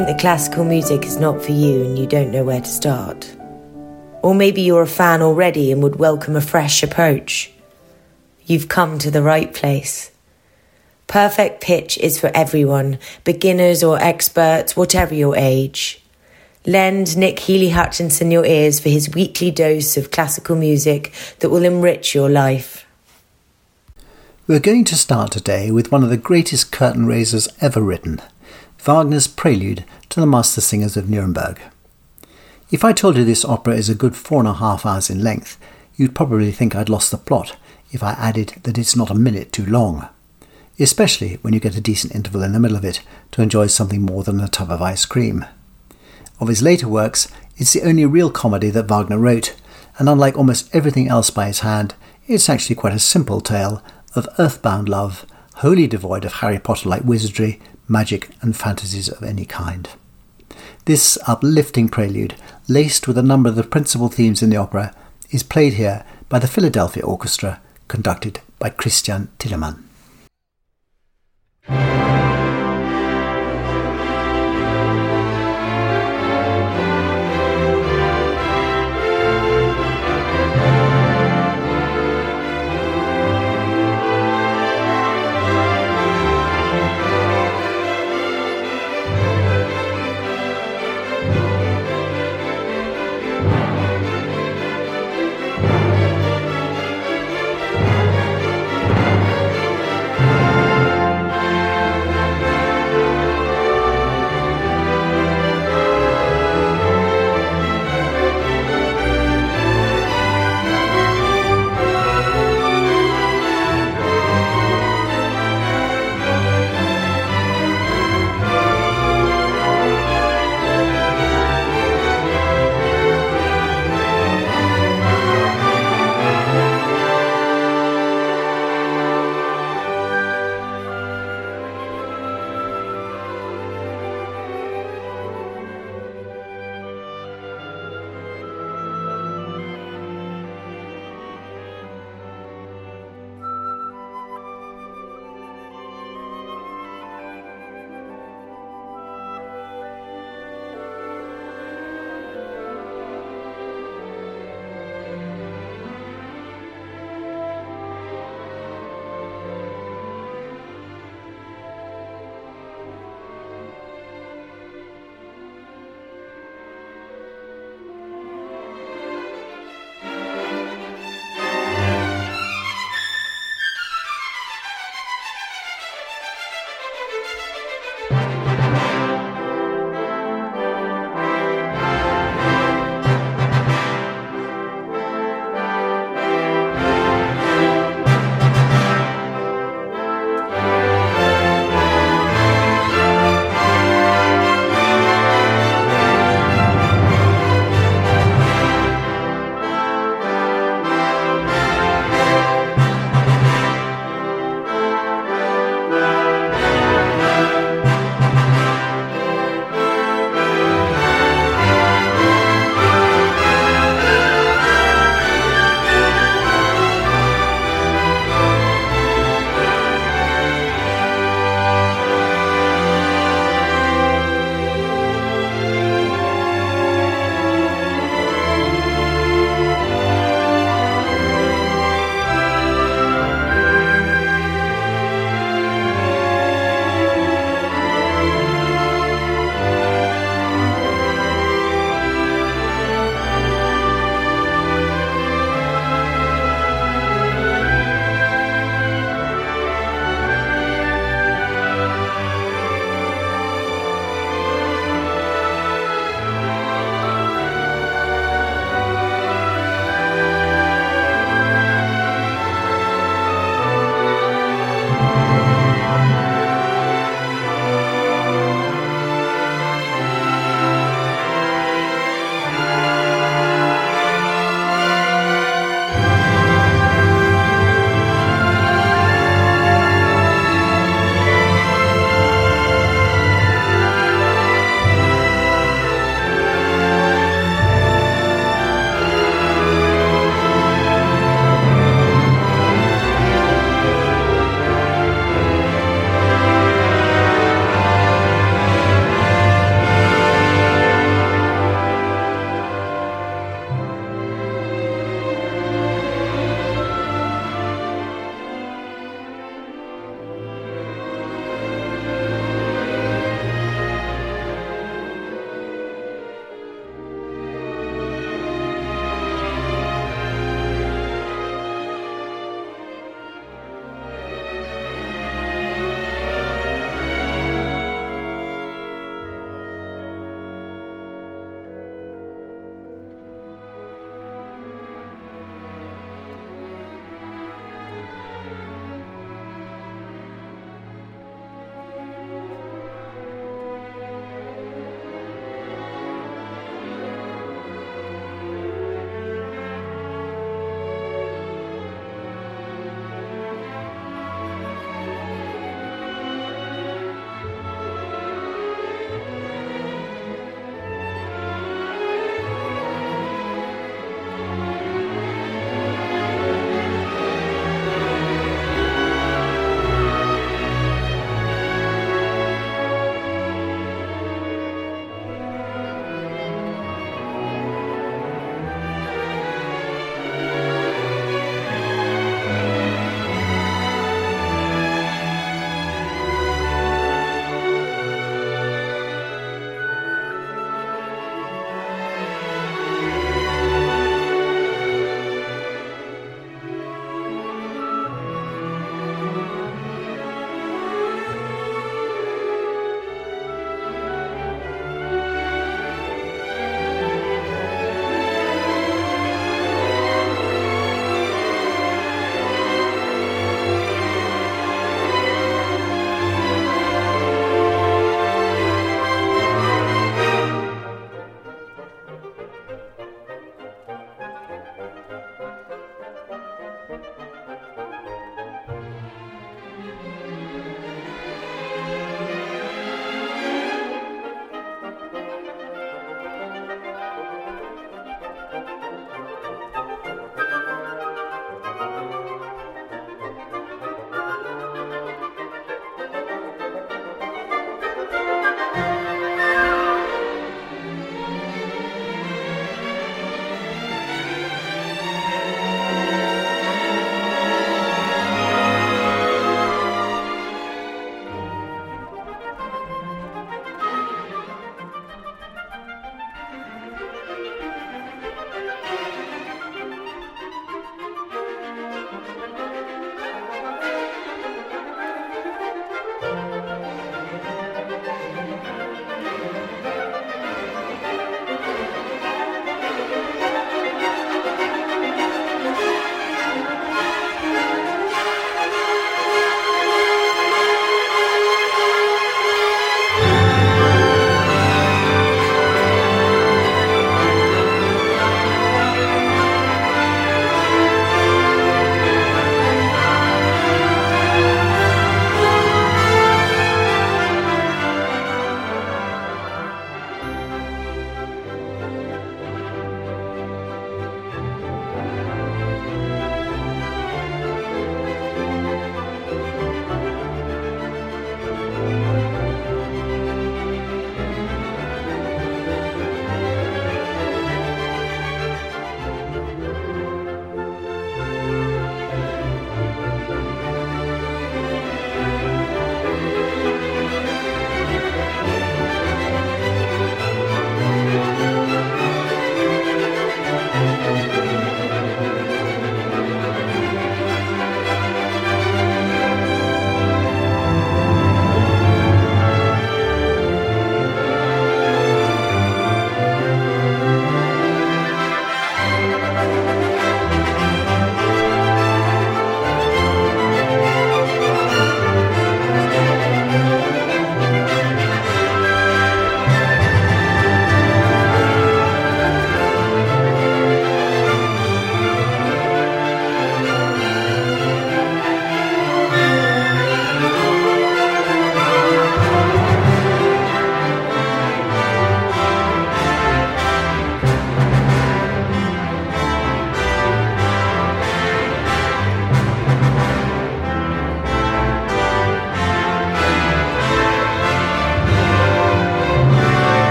Think that classical music is not for you and you don't know where to start? Or maybe you're a fan already and would welcome a fresh approach. You've come to the right place. Perfect Pitch is for everyone, beginners or experts, whatever your age. Lend Nick Healy Hutchinson your ears for his weekly dose of classical music that will enrich your life. We're going to start today with one of the greatest curtain raisers ever written Wagner's Prelude to the Master Singers of Nuremberg. If I told you this opera is a good four and a half hours in length, you'd probably think I'd lost the plot if I added that it's not a minute too long, especially when you get a decent interval in the middle of it to enjoy something more than a tub of ice cream. Of his later works, it's the only real comedy that Wagner wrote, and unlike almost everything else by his hand, it's actually quite a simple tale of earthbound love, wholly devoid of Harry Potter like wizardry, magic, and fantasies of any kind. This uplifting prelude, laced with a number of the principal themes in the opera, is played here by the Philadelphia Orchestra, conducted by Christian Thielemann.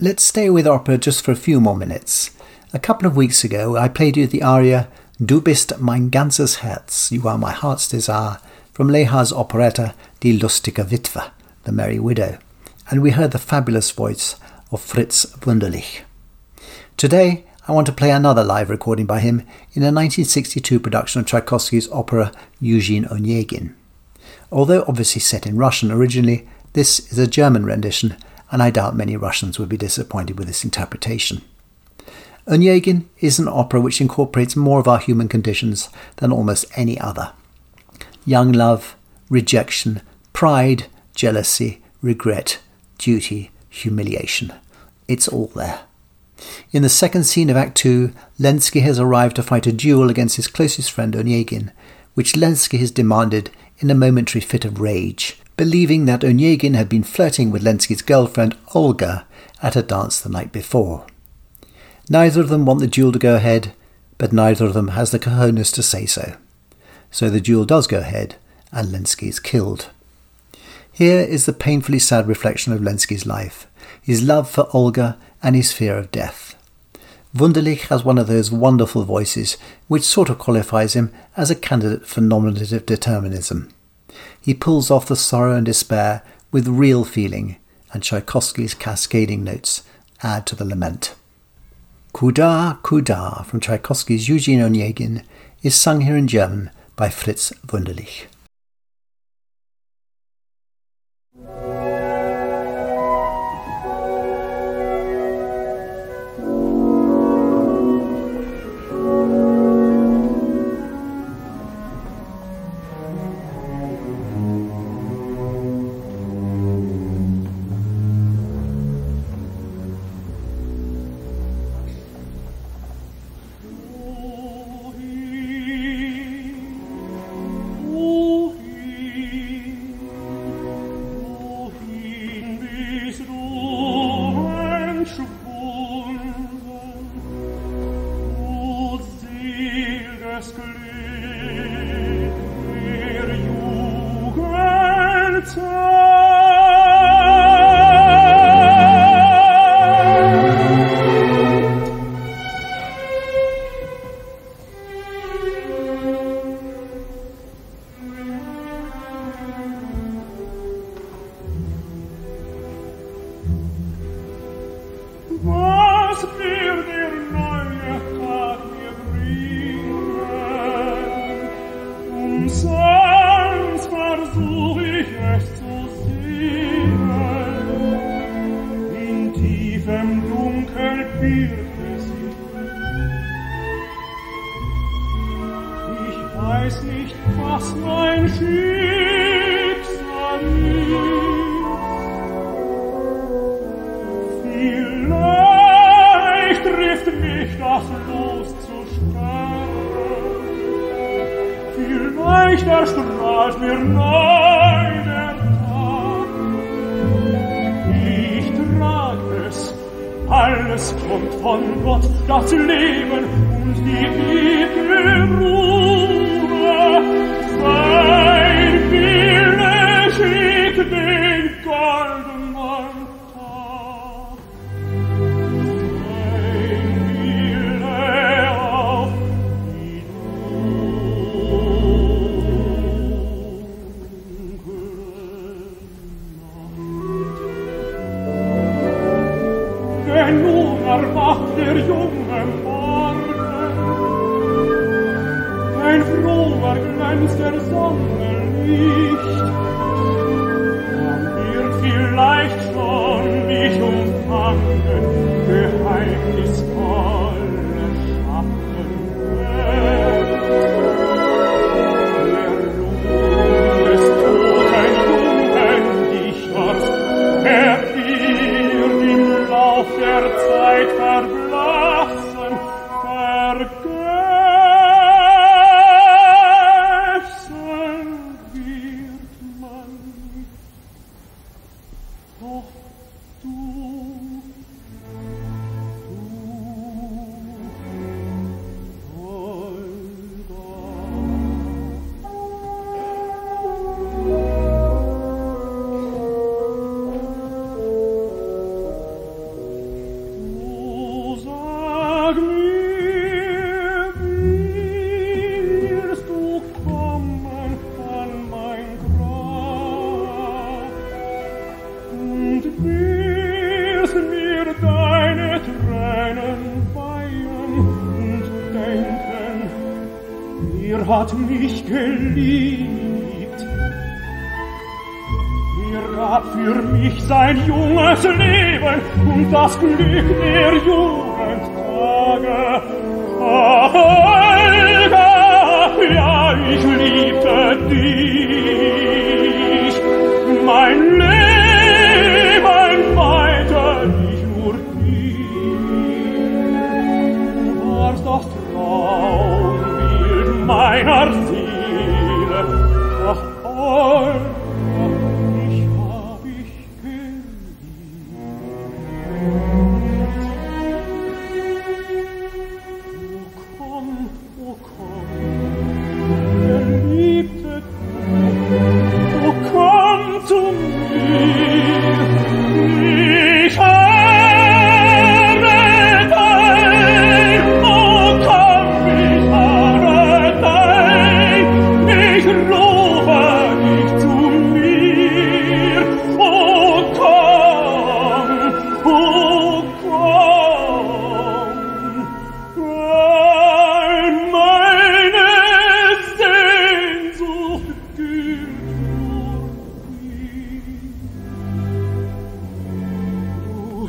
Let's stay with opera just for a few more minutes. A couple of weeks ago, I played you the aria Du bist mein ganzes Herz, You Are My Heart's Desire, from Lehar's operetta Die lustige Witwe, The Merry Widow, and we heard the fabulous voice of Fritz Wunderlich. Today, I want to play another live recording by him in a 1962 production of Tchaikovsky's opera Eugene Onegin. Although obviously set in Russian originally, this is a German rendition, and I doubt many Russians would be disappointed with this interpretation. Onegin is an opera which incorporates more of our human conditions than almost any other. Young love, rejection, pride, jealousy, regret, duty, humiliation. It's all there. In the second scene of Act Two, Lenski has arrived to fight a duel against his closest friend Onegin, which Lenski has demanded in a momentary fit of rage, believing that Onegin had been flirting with Lenski's girlfriend Olga at a dance the night before. Neither of them want the duel to go ahead, but neither of them has the cojones to say so. So the duel does go ahead, and Lenski is killed. Here is the painfully sad reflection of Lenski's life, his love for Olga and his fear of death. Wunderlich has one of those wonderful voices which sort of qualifies him as a candidate for nominative determinism. He pulls off the sorrow and despair with real feeling, and Tchaikovsky's cascading notes add to the lament. Kuda Kuda from Tchaikovsky's Eugene Onegin is sung here in German by Fritz Wunderlich. Ich trage es, alles kommt von Gott, das Leben und die ewige Ruhe. Das Glück der Jugendtage.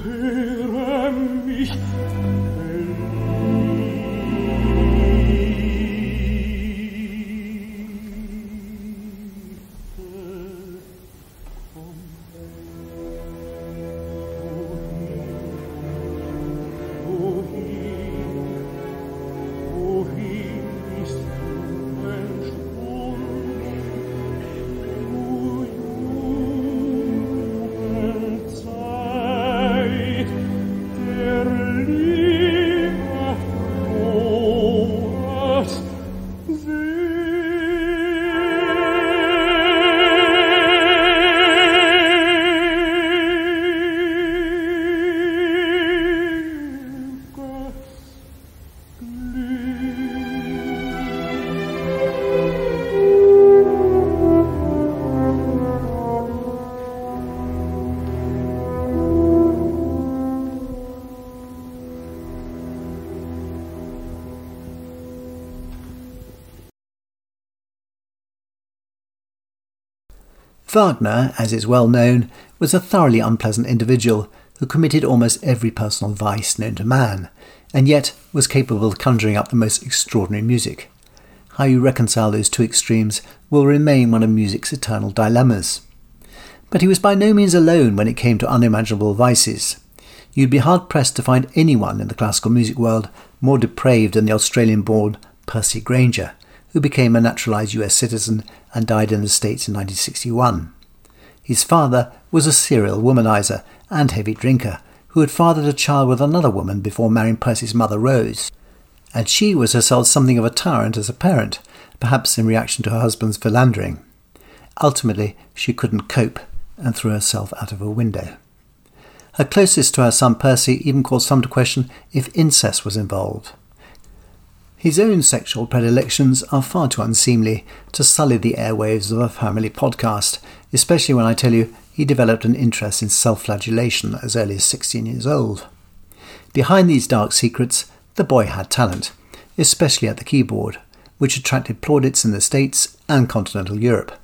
Höre mich, Wagner, as is well known, was a thoroughly unpleasant individual who committed almost every personal vice known to man, and yet was capable of conjuring up the most extraordinary music. How you reconcile those two extremes will remain one of music's eternal dilemmas. But he was by no means alone when it came to unimaginable vices. You'd be hard pressed to find anyone in the classical music world more depraved than the Australian born Percy Grainger, who became a naturalised US citizen and died in the States in 1961. His father was a serial womanizer and heavy drinker who had fathered a child with another woman before marrying Percy's mother Rose, and she was herself something of a tyrant as a parent, perhaps in reaction to her husband's philandering. Ultimately, she couldn't cope and threw herself out of a window. Her closest to her son Percy even caused some to question if incest was involved. His own sexual predilections are far too unseemly to sully the airwaves of a family podcast, especially when I tell you he developed an interest in self flagellation as early as 16 years old. Behind these dark secrets, the boy had talent, especially at the keyboard, which attracted plaudits in the States and continental Europe.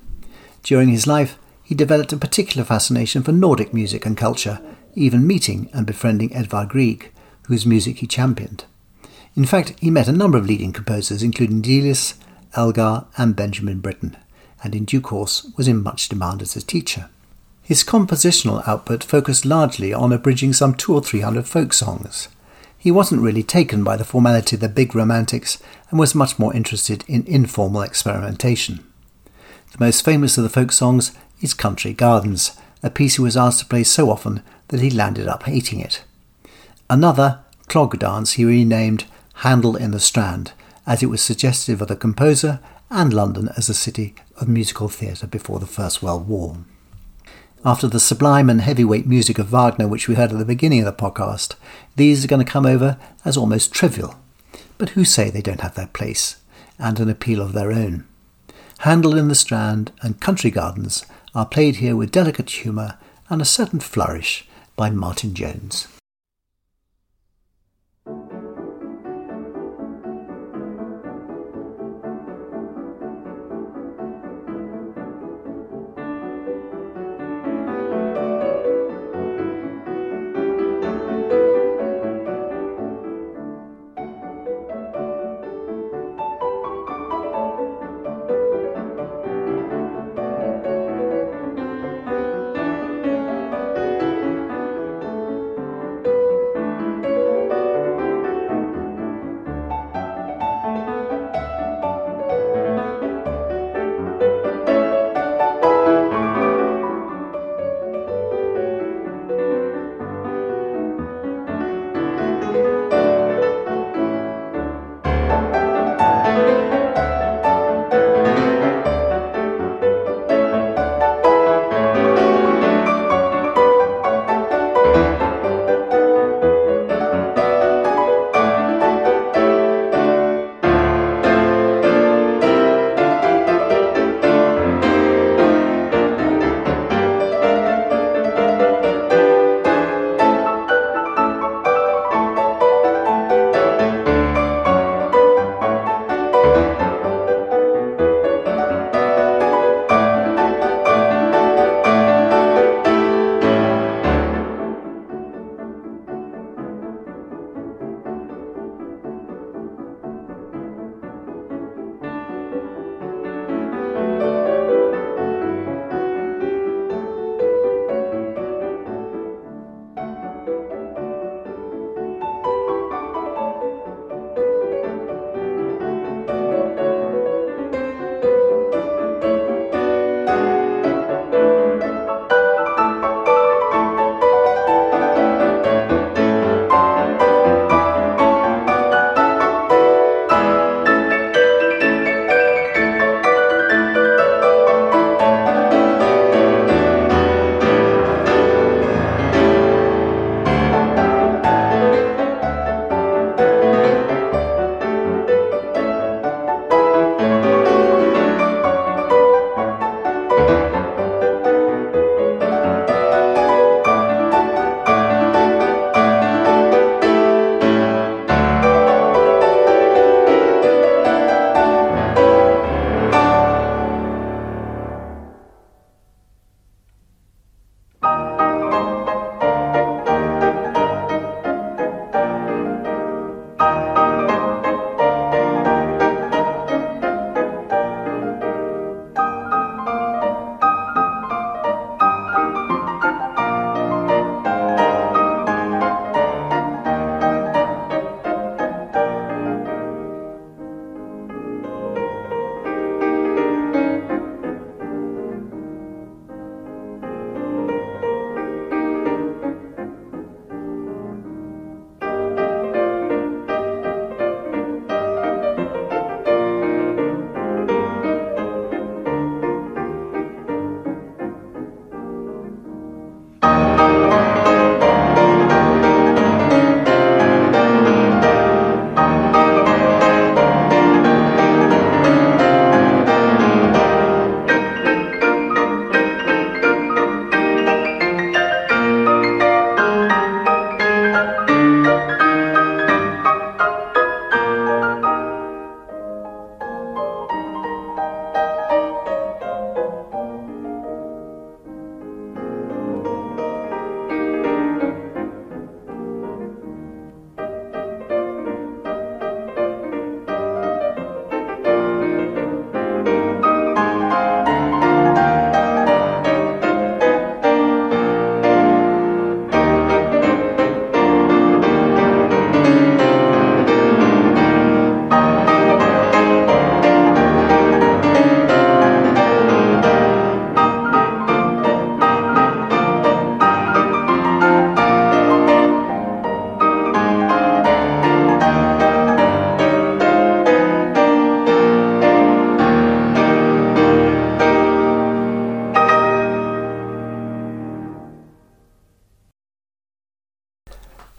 During his life, he developed a particular fascination for Nordic music and culture, even meeting and befriending Edvard Grieg, whose music he championed. In fact, he met a number of leading composers, including Delius, Elgar, and Benjamin Britten, and in due course was in much demand as a teacher. His compositional output focused largely on abridging some two or three hundred folk songs. He wasn't really taken by the formality of the big romantics and was much more interested in informal experimentation. The most famous of the folk songs is Country Gardens, a piece he was asked to play so often that he landed up hating it. Another, Clog Dance, he renamed Handel in the Strand, as it was suggestive of the composer and London as a city of musical theatre before the First World War. After the sublime and heavyweight music of Wagner, which we heard at the beginning of the podcast, these are going to come over as almost trivial. But who say they don't have their place and an appeal of their own? Handel in the Strand and Country Gardens are played here with delicate humour and a certain flourish by Martin Jones.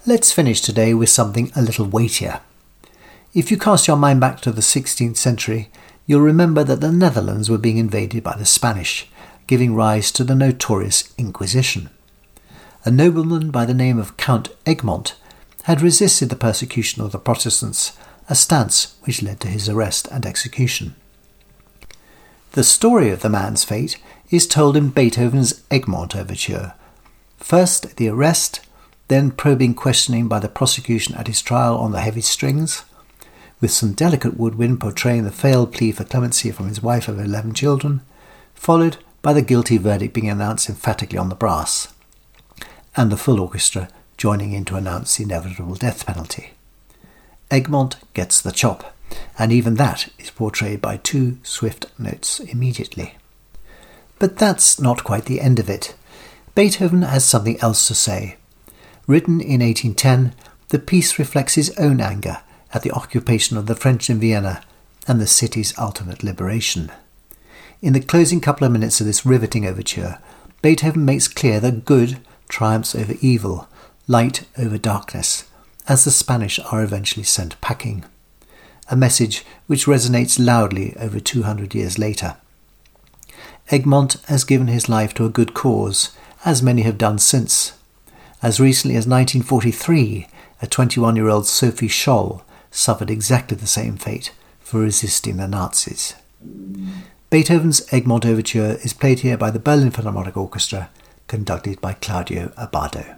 Let's finish today with something a little weightier. If you cast your mind back to the 16th century, you'll remember that the Netherlands were being invaded by the Spanish, giving rise to the notorious Inquisition. A nobleman by the name of Count Egmont had resisted the persecution of the Protestants, a stance which led to his arrest and execution. The story of the man's fate is told in Beethoven's Egmont Overture. First, the arrest, then probing questioning by the prosecution at his trial on the heavy strings, with some delicate woodwind portraying the failed plea for clemency from his wife of eleven children, followed by the guilty verdict being announced emphatically on the brass, and the full orchestra joining in to announce the inevitable death penalty. Egmont gets the chop, and even that is portrayed by two swift notes immediately. But that's not quite the end of it. Beethoven has something else to say. Written in 1810, the piece reflects his own anger at the occupation of the French in Vienna and the city's ultimate liberation. In the closing couple of minutes of this riveting overture, Beethoven makes clear that good triumphs over evil, light over darkness, as the Spanish are eventually sent packing. A message which resonates loudly over 200 years later. Egmont has given his life to a good cause, as many have done since. As recently as 1943, a 21 year old Sophie Scholl suffered exactly the same fate for resisting the Nazis. Beethoven's Egmont Overture is played here by the Berlin Philharmonic Orchestra, conducted by Claudio Abbado.